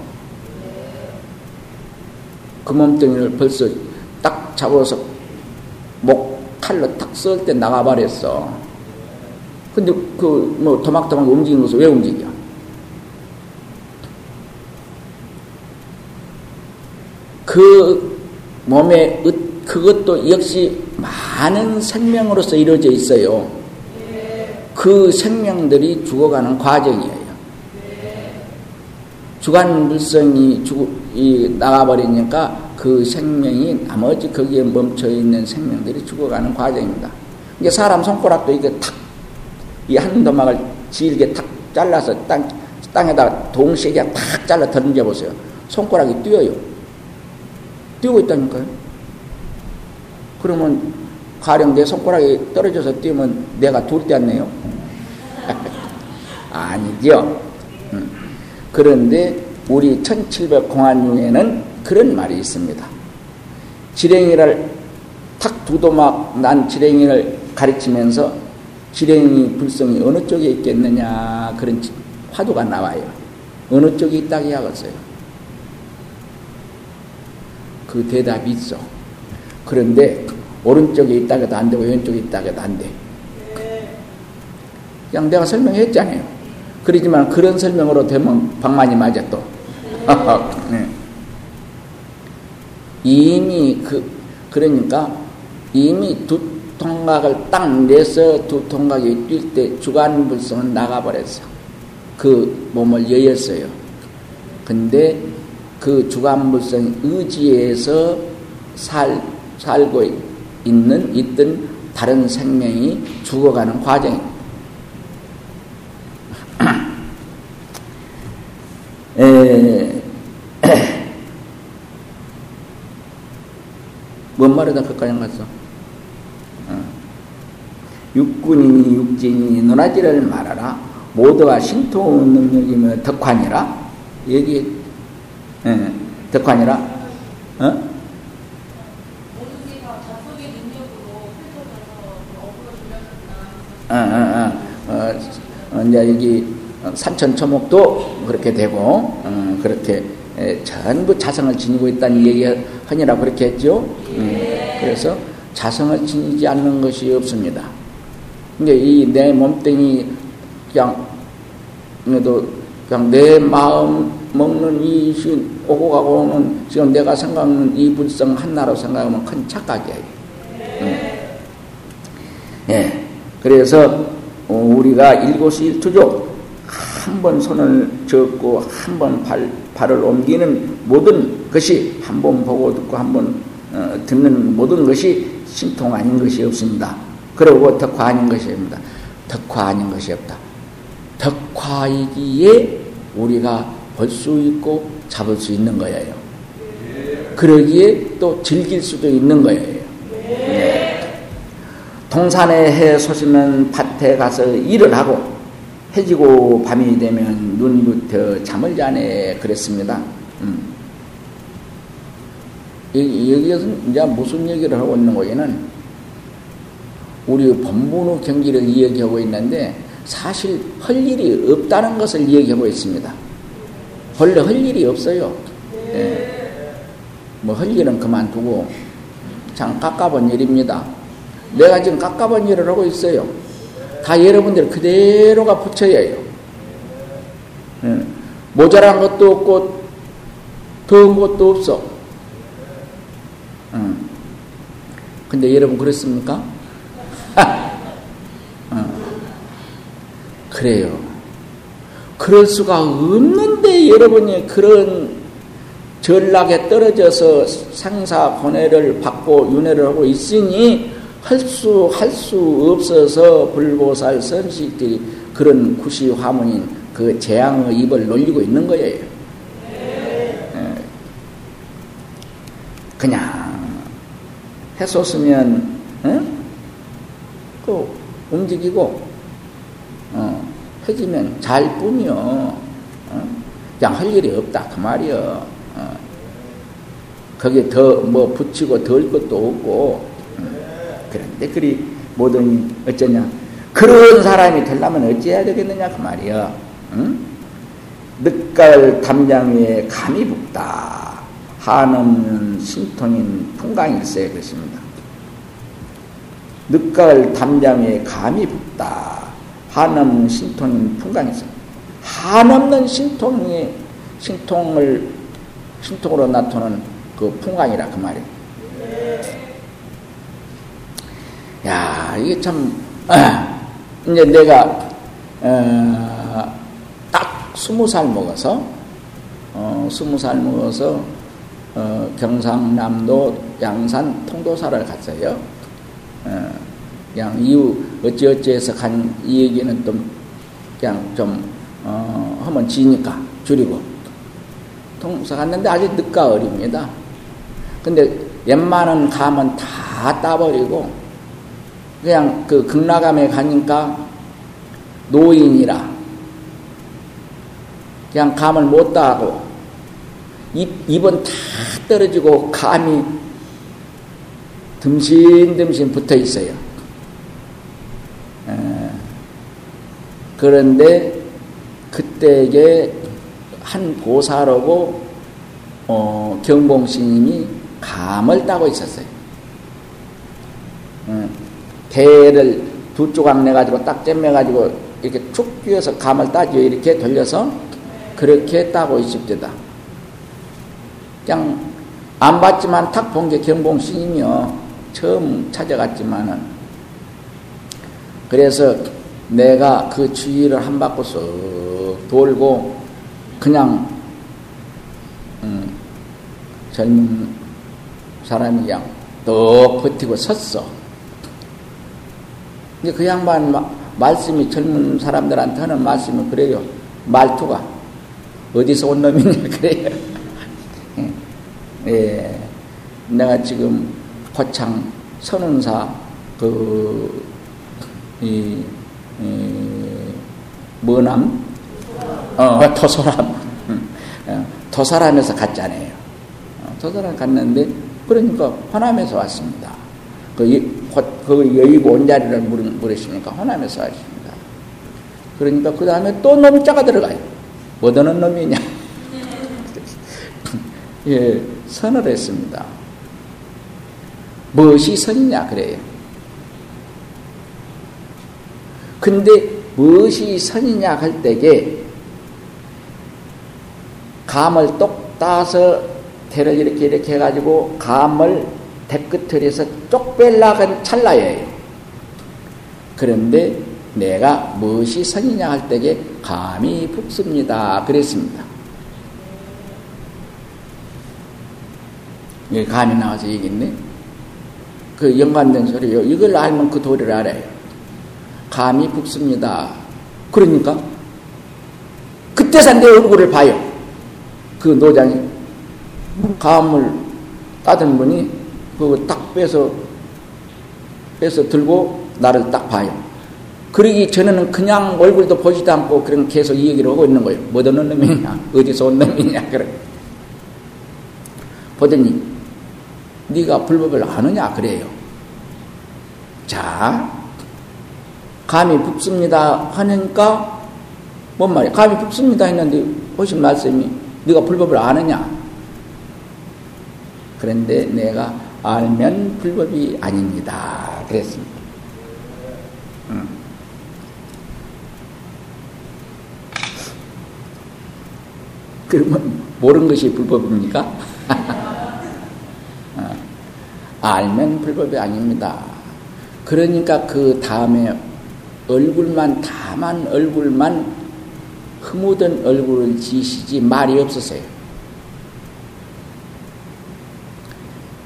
그 몸뚱이를 벌써 딱 잡아서 목 칼로 탁썰때 나가버렸어. 근데 그뭐 토막토막 움직이는 것을 왜 움직여? 그 몸에 그것도 역시 많은 생명으로서 이루어져 있어요. 그 생명들이 죽어가는 과정이에요. 주간 불성이 죽, 이, 나가버리니까 그 생명이 나머지 거기에 멈춰 있는 생명들이 죽어가는 과정입니다. 이게 사람 손가락도 이게 탁, 이 한 도막을 질게 탁 잘라서 땅, 땅에다가 동시에 탁 잘라 던져보세요. 손가락이 뛰어요. 뛰고 있다니까요. 그러면 가령 내 손가락이 떨어져서 뛰면 내가 둘 때안네요 아니죠. 음. 그런데 우리 1700 공안 중에는 그런 말이 있습니다. 지렁이를 탁 두도막 난 지렁이를 가르치면서 지렁이 불성이 어느 쪽에 있겠느냐 그런 화두가 나와요. 어느 쪽에 있다고 하겠어요. 그 대답이 있어. 그런데 오른쪽에 있다 고도안 되고 왼쪽에 있다 고도안 돼. 그냥 내가 설명했잖아요. 그러지만 그런 설명으로 되면 방만이 맞아 또. 네. 이미 그 그러니까 이미 두 통각을 딱 내서 두 통각이 뛸 때 주간 불성은 나가버렸어. 그 몸을 여였어요. 근데 그 주간 불성 의지에서 살 살고 있는 있던 다른 생명이 죽어가는 과정입니다. 에, 뭔 말이다 그까지 갔어? 어. 육군이니 육진이니 누나지를 말하라. 모두가 신통 능력이며 덕환이라. 여기 예, 덕환이라. 어? 어, 어, 어, 어, 이제 여기 산천 초목도 그렇게 되고 어, 그렇게 에, 전부 자성을 지니고 있다는 얘기하니라 그렇게 했죠. 음, 그래서 자성을 지니지 않는 것이 없습니다. 근데 이 내 몸뚱이 그냥 그래도 그냥 내 마음 먹는 이 오고 가고 는 지금 내가 생각하는 이 불성 한나로 생각하면 큰 착각이에요. 음. 예. 그래서 우리가 일고수일투족 한 번 손을 젓고 한 번 발을 옮기는 모든 것이 한 번 보고 듣고 한번 어, 듣는 모든 것이 신통 아닌 것이 없습니다. 그리고 덕화 아닌 것이 없습니다. 덕화 아닌 것이 없다. 덕화이기에 우리가 볼 수 있고 잡을 수 있는 거예요. 그러기에 또 즐길 수도 있는 거예요. 동산에 해 솟으면 밭에 가서 일을 하고 해지고 밤이 되면 눈부터 잠을 자네 그랬습니다. 음. 여기에서 이제 무슨 얘기를 하고 있는 거에는 우리 본분의 경기를 이야기하고 있는데 사실 할 일이 없다는 것을 이야기하고 있습니다. 원래 할 일이 없어요. 예. 뭐할 일은 그만두고 참 깝깝한 일입니다. 내가 지금 깝깝한 일을 하고 있어요. 다 여러분들 그대로가 붙여야 해요. 예. 모자란 것도 없고, 더운 것도 없어. 음. 근데 여러분 그렇습니까? 어. 그래요. 그럴 수가 없는데 여러분이 그런 전락에 떨어져서 상사 권해를 받고 윤회를 하고 있으니 할 수, 할 수 없어서 불보살 선식들이 그런 구시 화문인 그 재앙의 입을 놀리고 있는 거예요. 네. 그냥 해솟으면, 응? 또 움직이고, 어, 해지면 잘 뿐이요. 어? 그냥 할 일이 없다. 그 말이요. 어. 거기에 더 뭐 붙이고 덜 것도 없고, 그런데 그리 모든 어쩌냐 그런 사람이 되려면 어찌해야 되겠느냐 그 말이야. 응? 늦갈 담장 위에 감이 붓다. 한없는 신통인 풍광일세 그렇습니다. 늦갈 담장 위에 감이 붓다. 한없는 신통인 풍광일세. 한없는 신통이 신통을 신통으로 나타나는 그 풍광이라 그 말이에요. 야, 이게 참, 아, 이제 내가, 어, 딱 스무 살 먹어서, 어, 스무 살 먹어서, 어, 경상남도 양산 통도사를 갔어요. 어, 그냥 이유 어찌어찌해서 간 이 얘기는 좀, 그냥 좀, 어, 하면 지니까 줄이고. 통사 갔는데 아직 늦가을입니다. 근데 웬만한 감은 다 따버리고, 그냥 그 극락암에 가니까 노인이라 그냥 감을 못 따고 입, 입은 다 떨어지고 감이 듬신듬신 붙어 있어요. 에, 그런데 그때에 한 보살하고 어, 경봉 스님이 감을 따고 있었어요. 에, 대를 두 조각 내가지고 딱 잼매가지고 이렇게 축 끼워서 감을 따죠. 이렇게 돌려서 그렇게 따고 있습니다. 그냥 안 봤지만 탁 본 게 경봉 스님이요. 처음 찾아갔지만은. 그래서 내가 그 주위를 한 바퀴 쓱 돌고 그냥 음, 젊은 사람이 그냥 떡 버티고 섰어. 근데 그 양반 말씀이 젊은 사람들한테 하는 말씀은 그래요. 말투가 어디서 온 놈이냐 그래요. 예. 예. 내가 지금 고창 선운사 그, 이, 이 머남? 어, 토소람. 어, 토사람에서 갔잖아요. 어, 토사람 갔는데, 그러니까 호남에서 왔습니다. 그, 그 여의고 온 자리를 물으시니까 호남에서 왔습니다. 그러니까 그 다음에 또 놈자가 들어가요. 뭐 어느 놈이냐? 예, 선을 했습니다. 무엇이 선이냐 그래요. 근데 무엇이 선이냐 할 때에 감을 똑 따서 대를 이렇게 이렇게 해가지고 감을 대끝을해서 쪽 뺄라간 찰나예요. 그런데 내가 무엇이 선이냐 할 때에 감이 북습니다. 그랬습니다. 감이 나와서 얘기했네. 그 연관된 소리요. 이걸 알면 그 도리를 알아요. 감이 북습니다. 그러니까 그때서 내 얼굴을 봐요. 그 노장이 감을 따든 분이 그거 딱 빼서 빼서 들고 나를 딱 봐요. 그러기 전에는 그냥 얼굴도 보지도 않고 그런 계속 이 얘기를 하고 있는 거예요. 뭐 어느 놈이냐, 어디서 온 놈이냐, 그래. 보더니 네가 불법을 아느냐 그래요. 자, 감이 붓습니다 하니까 뭔 말이야? 감이 붓습니다 했는데 보신 말씀이 네가 불법을 아느냐? 그런데 내가 알면 불법이 아닙니다. 그랬습니다. 음. 그러면 모르는 것이 불법입니까? 알면 불법이 아닙니다. 그러니까 그 다음에 얼굴만 다만 얼굴만 흐묻은 얼굴을 지시지 말이 없었어요.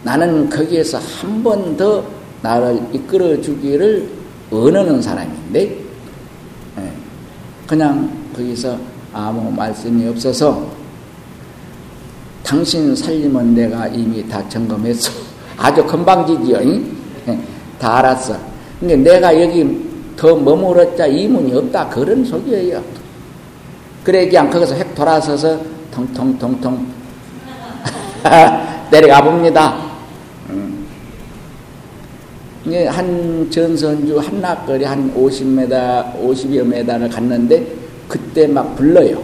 나는 거기에서 한 번 더 나를 이끌어 주기를 원하는 사람인데 예, 그냥 거기서 아무 말씀이 없어서 당신 살림은 내가 이미 다 점검했어. 아주 금방지지요. 예, 다 알았어. 근데 내가 여기 더 머물었자 이문이 없다. 그런 소리예요. 그래, 그냥 거기서 획 돌아서서 통통통통 내려가 봅니다. 음. 한 전선주 한낙거리 한 50m, 50여 m를 갔는데 그때 막 불러요.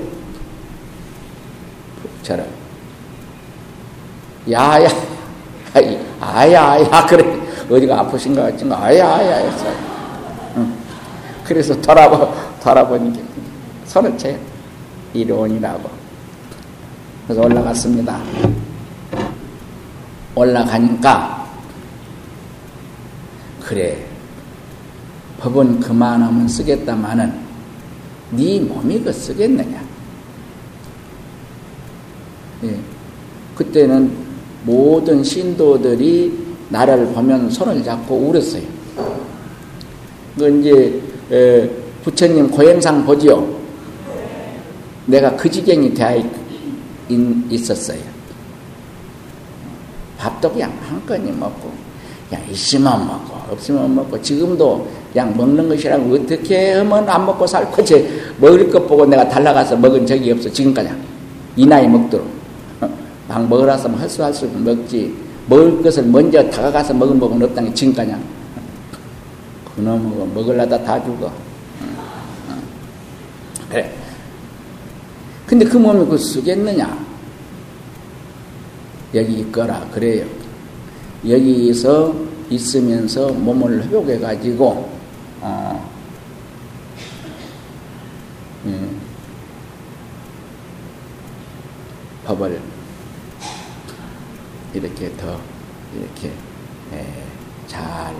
저를. 야야. 아야, 아야, 그래. 어디가 아프신가 같지? 아야, 아야, 했어. 응. 그래서 돌아보, 돌아보니까 손을 채. 이론이라고. 그래서 올라갔습니다. 올라가니까, 그래. 법은 그만하면 쓰겠다마는, 네 몸이 그 쓰겠느냐. 예. 그때는 모든 신도들이 나를 보면 손을 잡고 울었어요. 그 이제 부처님 고행상 보지요. 내가 그 지경이 되어 있었어요. 밥도 그냥 한 건이 먹고, 그냥 있으면 먹고, 없으면 먹고, 지금도 그냥 먹는 것이라고 어떻게 하면 안 먹고 살고, 제 먹을 것 보고 내가 달라가서 먹은 적이 없어, 지금까지. 이 나이 먹도록. 막 먹으라서 할수 할 수 먹지. 먹을 것을 먼저 다가가서 먹은 법은 없다는 게 지금까지. 그놈은 먹을라다 다 죽어. 그래. 근데 그 몸이 그 쓰겠느냐? 여기 있거라 그래요 여기서 있으면서 몸을 회복해 가지고 어, 음, 법을 이렇게 더 이렇게 잘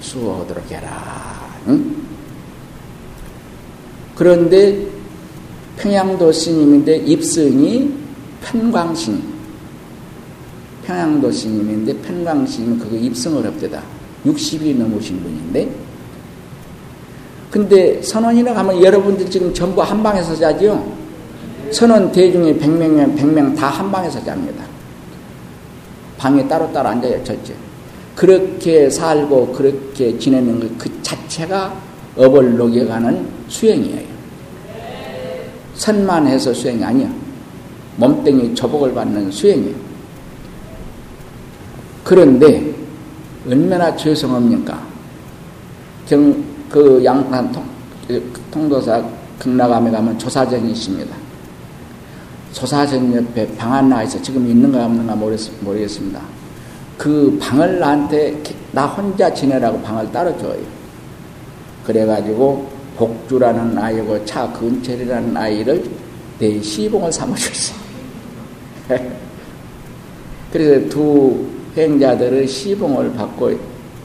수호하도록 해라. 응? 그런데 평양도 스님인데 입성이 편광신. 평양도 스님인데 편광신 그거 입성을 없대다. 60이 넘으신 분인데 근데 선원이라 하면 여러분들 지금 전부 한 방에서 자죠? 선원 대중이 100명이면 100명 다 한 방에서 잡니다. 방에 따로따로 앉아야 절제. 그렇게 살고 그렇게 지내는 그 자체가 업을 녹여가는 수행이에요. 선만 해서 수행이 아니야. 몸뚱이 조복을 받는 수행이에요. 그런데 얼마나 죄송합니까? 경, 그 통, 그 통도사 극락암에 가면 조사전이 있습니다. 조사전 옆에 방 하나 있어 지금 있는가 없는가 모르겠습니다. 그 방을 나한테 나 혼자 지내라고 방을 따로 줘요. 그래가지고 복주라는 아이고 차 근철이라는 아이를 내 시봉을 삼아줬어요. 그래서 두 행자들의 시봉을 받고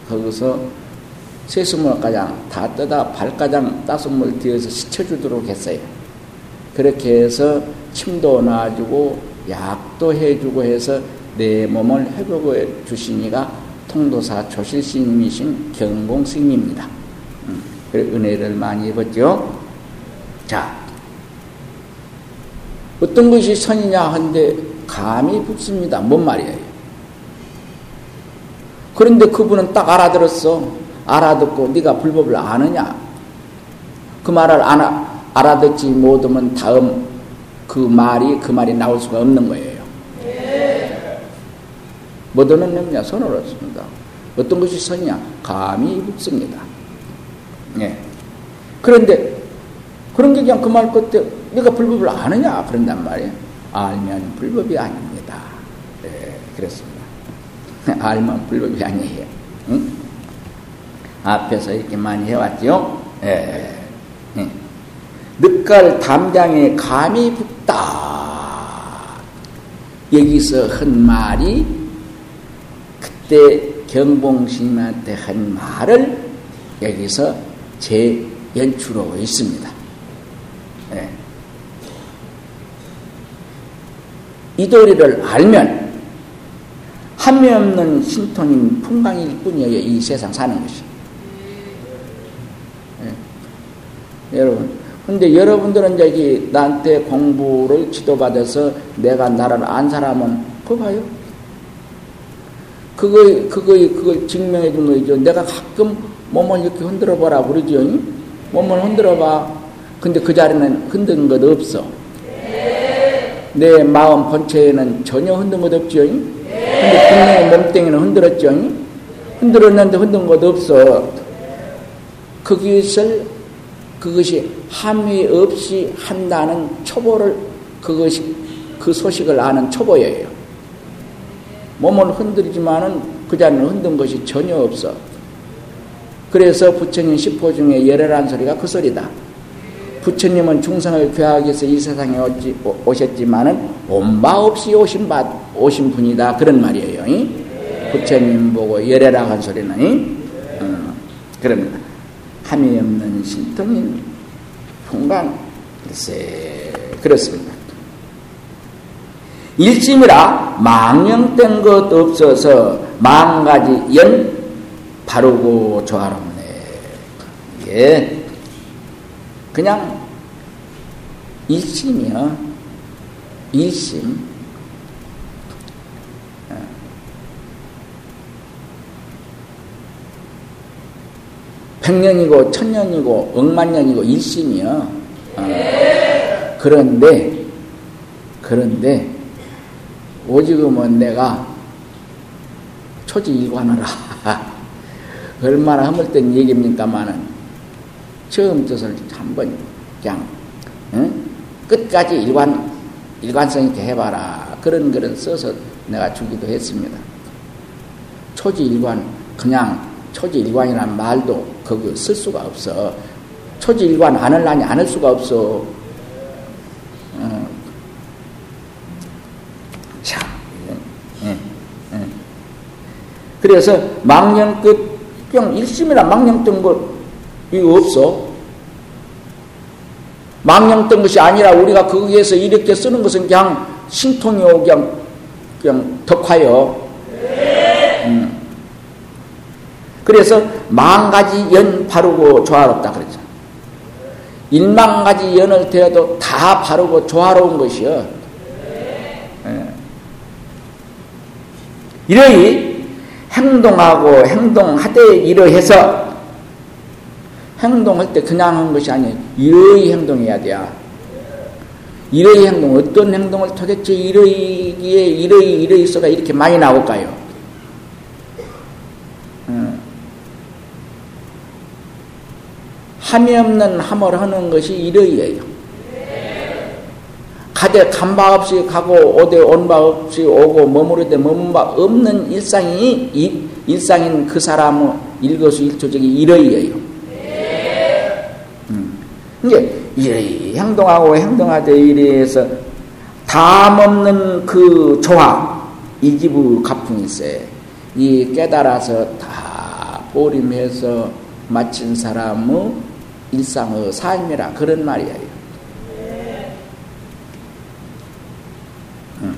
거기서 세수물가장 다 떠다 발가장 따순물 뒤에서 스쳐주도록 했어요. 그렇게 해서 침도 놔주고 약도 해주고 해서 내 몸을 회복해 주시니가 통도사 조실스님이신 경공스님입니다. 음, 은혜를 많이 입었죠. 자, 어떤 것이 선이냐 한데 감이 붙습니다. 뭔 말이에요? 그런데 그분은 딱 알아들었어. 알아듣고 네가 불법을 아느냐? 그 말을 안 알아듣지 못하면 다음 그 말이 그 말이 나올 수가 없는 거예요. 뭐드는 놈이냐 선을 얻습니다. 어떤 것이 선이냐 감이 붙습니다. 예. 그런데 그런 게 그냥 그 말 끝에 네가 불법을 아느냐 그런단 말이에요. 알면 불법이 아닙니다. 예, 그렇습니다. 알면 불법이 아니에요. 응? 앞에서 이렇게 많이 해왔죠. 예. 예. 늦갈 담장에 감이 붙다. 여기서 한 말이 그때 경봉스님한테 한 말을 여기서 재 연출하고 있습니다. 네. 이 도리를 알면 한미 없는 신통인 풍광일 뿐이에요. 이 세상 사는 것이. 네. 여러분, 근데 여러분들은 저기 나한테 공부를 지도받아서 내가 나를 안 사람은 그거 봐요. 그거, 그거, 그걸 증명해 준 거죠. 내가 가끔 몸을 이렇게 흔들어 보라 그러죠. 몸을 흔들어 봐. 근데 그 자리는 흔든 것 없어. 내 마음 본체에는 전혀 흔든 것 없죠. 근데 분명히 몸뚱이는 흔들었죠. 흔들었는데 흔든 것 없어. 그것을 그것이 함이 없이 한다는 초보를 그것이 그 소식을 아는 초보예요. 몸을 흔들지만은 그 자리는 흔든 것이 전혀 없어. 그래서 부처님 십호 중에 열애란 소리가 그 소리다. 부처님은 중생을 귀하기 위해서 이 세상에 오셨지만은 온바 없이 오신 바, 오신 분이다. 그런 말이에요. 부처님 보고 열애라 한 소리는, 어, 그럽니다. 함이 없는 신통인 풍광 글쎄 그렇습니다. 일심이라 망령된 것 없어서 망가지 연 바르고 조화롭네. 예. 그냥 일심이요. 일심. 백년이고 천년이고 억만년이고 일심이요. 어. 그런데 그런데 오지금은 내가 초지일관하라. 얼마나 허물된 얘기입니까마는 처음 뜻을 한번 그냥 응? 끝까지 일관 일관성 있게 해봐라. 그런 글은 써서 내가 주기도 했습니다. 초지일관 그냥 초지일관이라는 말도 거기 쓸 수가 없어. 초지일관 안 할라니 안 할 수가 없어. 그래서 망령끝 뿅 일심이나 망령뜬 거 이거 없어. 망령 뜬 것이 아니라 우리가 거기에서 이렇게 쓰는 것은 그냥 신통이요 그냥 그냥 덕화요. 그래서 망가지 연 바르고 조화롭다 그러죠. 일만 가지 연을 되어도 다 바르고 조화로운 것이요. 예. 이러이 행동하고 행동하되 이러해서 행동할 때 그냥 한 것이 아니에요. 이러이 행동해야 돼요. 이러이 행동, 어떤 행동을 도대체 이러이기에 이러이 이러이서가 이렇게 많이 나올까요? 어. 함이 없는 함을 하는 것이 이러이예요. 가대 간바 없이 가고 오대 온바 없이 오고 머무르되 머문 바 없는 일상이 이, 일상인 그 사람의 일거수일투족이 이러이예요. 음. 이제 이래 행동하고 행동하되 이래서 담 없는 그 조화 이 기부 가풍일세 이 깨달아서 다 보림해서 마친 사람의 일상의 삶이라 그런 말이에요. 음.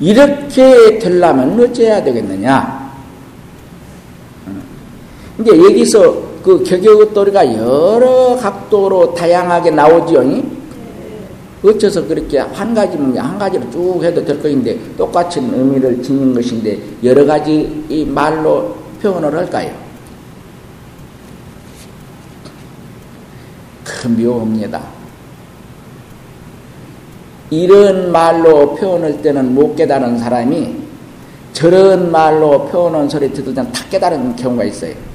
이렇게 되려면 어째야 되겠느냐? 음. 이제 여기서 그 격여도리가 여러 각도로 다양하게 나오지요. 어째서 그렇게 한 가지면 한 가지로 쭉 해도 될 것인데 똑같은 의미를 지닌 것인데 여러 가지 이 말로 표현을 할까요? 그 묘합니다. 이런 말로 표현할 때는 못 깨달은 사람이 저런 말로 표현한 소리 듣으면 다 깨달은 경우가 있어요.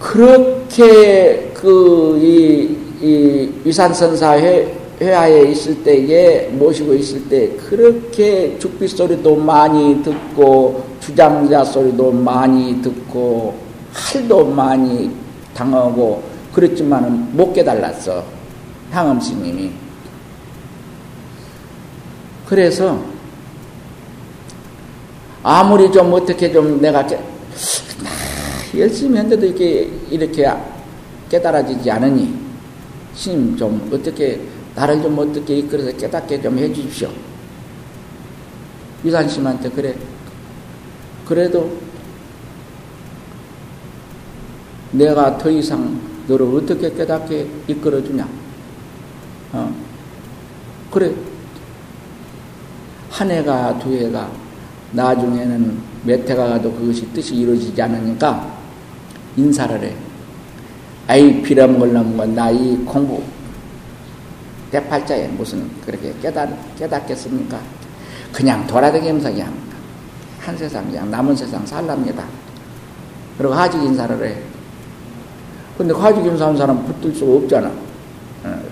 그렇게 그이 이 위산선사 회, 회화에 있을 때에 모시고 있을 때 그렇게 죽빛 소리도 많이 듣고 주장자 소리도 많이 듣고 할도 많이 당하고 그랬지만은 못 깨달았어 향음 스님이. 그래서 아무리 좀 어떻게 좀 내가 깨, 열심히 했는데도 이렇게, 이렇게 깨달아지지 않으니, 스님 좀 어떻게, 나를 좀 어떻게 이끌어서 깨닫게 좀 해 주십시오. 유산심한테 그래. 그래도 내가 더 이상 너를 어떻게 깨닫게 이끌어 주냐? 어. 그래. 한 해가 두 해가 나중에는 몇 해가 가도 그것이 뜻이 이루어지지 않으니까 인사를 해. 아이 비람걸람 나이 공부 대팔자에 무슨 그렇게 깨닫, 깨닫겠습니까? 그냥 돌아다니면서 그냥 한 세상 그냥 남은 세상 살랍니다. 그리고 하직 인사를 해. 근데 하직 인사하는 사람 붙들 수가 없잖아. 어.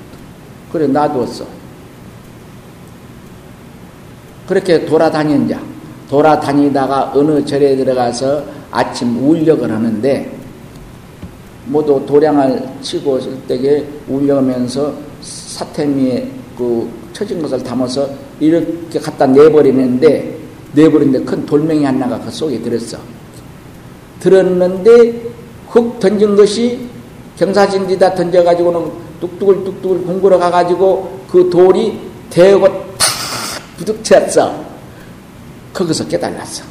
그래 놔두었어. 그렇게 돌아다닌 자. 돌아다니다가 어느 절에 들어가서 아침 울력을 하는데 모두 도량을 치고 있을 때에 울려면서 사태미에 그 처진 것을 담아서 이렇게 갖다 내버리는데 내버리는데 큰 돌멩이 하나가 그 속에 들었어. 들었는데 흙 던진 것이 경사진디다 던져가지고는 뚝뚝을 뚝뚝을 공굴어 가가지고 그 돌이 대고 탁 부딪혔어. 거기서 깨달았어.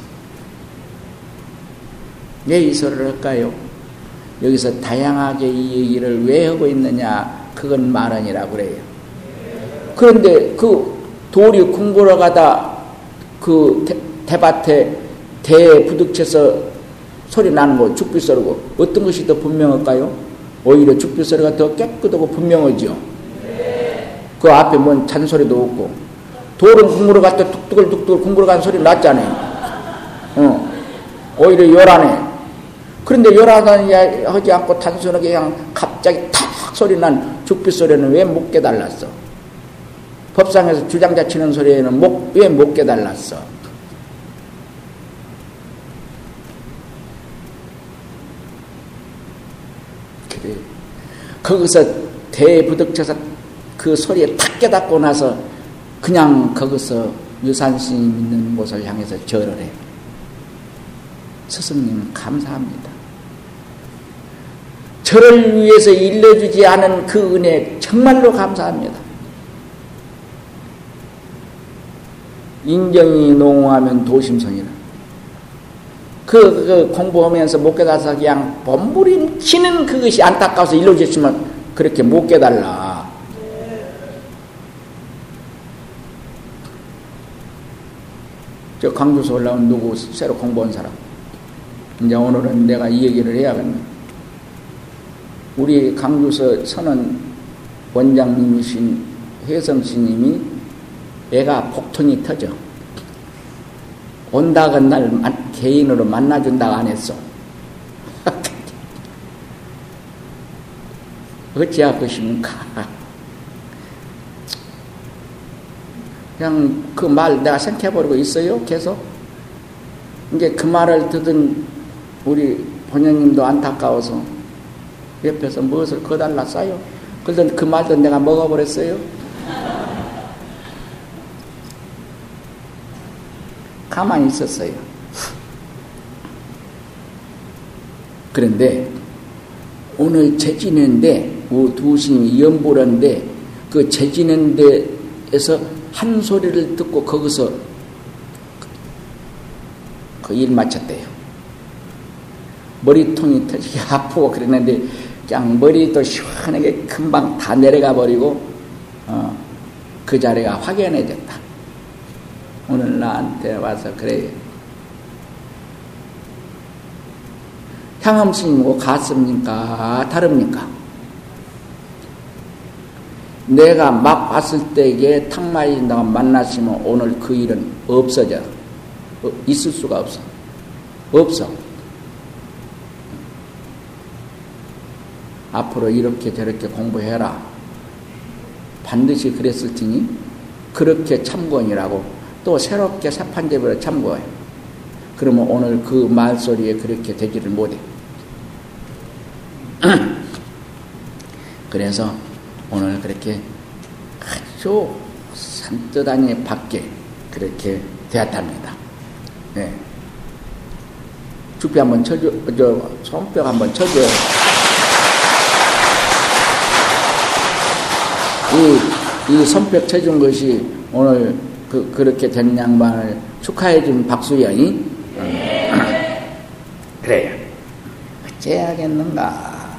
왜 이 소리를 할까요? 여기서 다양하게 이 얘기를 왜 하고 있느냐? 그건 말은이라고 그래요. 그런데 그 돌이 궁궐어 가다 그 대, 밭에 대에 부딪혀서 소리 나는 거, 죽빛 소리고 어떤 것이 더 분명할까요? 오히려 죽빛 소리가 더 깨끗하고 분명하죠. 그 앞에 뭔 잔소리도 없고 돌은 궁물어 갔다 뚝뚝을 뚝뚝을 궁물어 간 소리 났잖아요. 어. 오히려 열하네. 그런데 열하다니 하지 않고 단순하게 그냥 갑자기 탁 소리 난 죽빛 소리는 왜 못 깨달았어? 법상에서 주장자 치는 소리에는 왜 못 깨달았어? 그래. 거기서 대부득쳐서 그 소리에 탁 깨닫고 나서 그냥 거기서 유산스님 있는 곳을 향해서 절을 해. 스승님 감사합니다. 저를 위해서 일러주지 않은 그 은혜 정말로 감사합니다. 인정이 농후하면 도심성이라. 그, 그 공부하면서 못 깨달아서 그냥 범부림치는 그것이 안타까워서 일러주시면 그렇게 못 깨달라. 저 강주서 올라온 누구 새로 공부한 사람. 이제 오늘은 내가 이 얘기를 해야겠네. 우리 강주서 선언 원장님이신 혜성 스님이 애가 폭통이 터져. 온다건 날 개인으로 만나준다고 안 했어. 어찌할 것입니까? 그냥 그 말 내가 생각해버리고 있어요, 계속. 이제 그 말을 듣은 우리 본영님도 안타까워서 옆에서 무엇을 거달라 싸요. 그러던 그 말도 내가 먹어버렸어요. 가만히 있었어요. 그런데 오늘 재지는데 두 스님이 연보라는데 그 재지는 데에서 한 소리를 듣고 거기서 그 일 마쳤대요. 머리통이 터지게 아프고 그랬는데 그냥 머리도 시원하게 금방 다 내려가 버리고 어, 그 자리가 확연해졌다. 오늘 나한테 와서 그래요. 향음스님하고 같습니까? 다릅니까? 내가 막 봤을 때에 탁마이인다고 만났으면 오늘 그 일은 없어져. 어, 있을 수가 없어. 없어. 앞으로 이렇게 저렇게 공부해라. 반드시 그랬을 테니 그렇게 참고이라고 또 새롭게 사판제별로 참고해. 그러면 오늘 그 말소리에 그렇게 되지를 못해. 그래서 오늘 그렇게 아주 산뜻 아니 밖에 그렇게 되었답니다. 네. 죽비 한번 쳐줘, 저, 손뼉 한번 쳐줘요. 이, 이 손뼉 쳐준 것이 오늘 그, 그렇게 된 양반을 축하해준 박수연이 그래요. 어째야겠는가.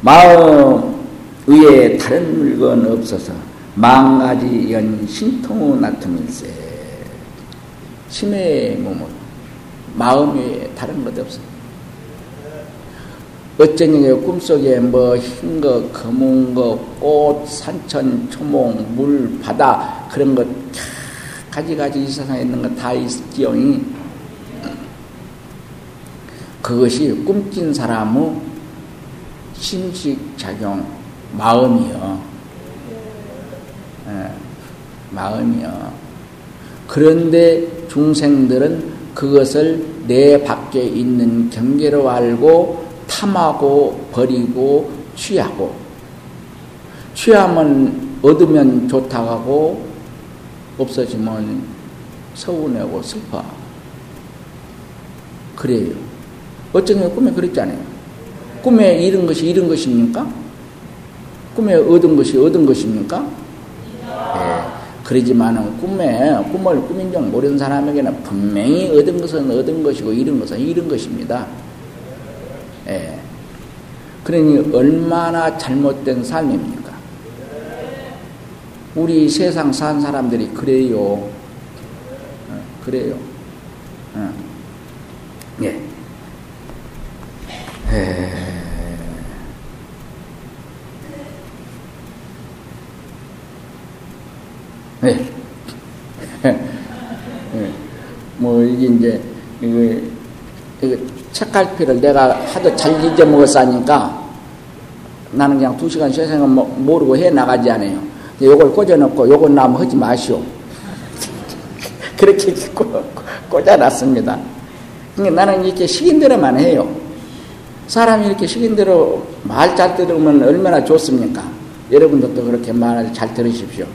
마음 위에 다른 물건 없어서 망가지 연 신통우 나툼일세. 심의 몸은 마음에 다른 것 없어. 어쩐 게 꿈속에 뭐 흰 거, 검은 거, 꽃, 산천, 초목, 물, 바다 그런 것 가지가지 이 세상에 있는 거 다 있지요. 그것이 꿈낀 사람의 심식작용, 마음이요. 예, 마음이요. 그런데 중생들은 그것을 내 밖에 있는 경계로 알고 탐하고 버리고 취하고 취하면 얻으면 좋다고 하고 없어지면 서운하고 슬퍼. 그래요. 어쩌면 꿈에 그랬잖아요. 꿈에 잃은 것이 잃은 것입니까? 꿈에 얻은 것이 얻은 것입니까? 예. 그러지만은 꿈에 꿈을 꿈인 줄 모르는 사람에게는 분명히 얻은 것은 얻은 것이고 잃은 것은 잃은 것입니다. 예. 그러니 얼마나 잘못된 삶입니까? 우리 세상 산 사람들이 그래요. 어, 그래요. 어. 예. 에... 네. 뭐, 이게 이제, 이거, 이거 책갈피를 내가 하도 잘 잊어먹었으니까 나는 그냥 두 시간 세 시간 뭐, 모르고 해 나가지 않아요. 요걸 꽂아놓고 요건 나면 하지 마시오. 그렇게 꽂아놨습니다. 그러니까 나는 이렇게 시킨 대로만 해요. 사람이 이렇게 시킨 대로 말 잘 들으면 얼마나 좋습니까? 여러분들도 그렇게 말을 잘 들으십시오.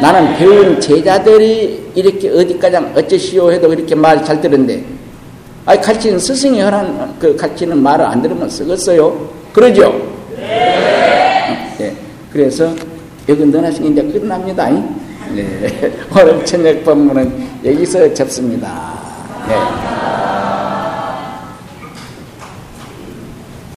나는 배운 제자들이 이렇게 어디까지 어쩌시오 해도 이렇게 말 잘 들은데, 아니, 가르치는 스승이 하는, 그, 가르치는 말을 안 들으면 쓰겠어요? 그러죠? 네. 네. 그래서, 여기 너나씩 이제 끝납니다. 네. 오늘 저녁 법문은 여기서 접습니다. 네.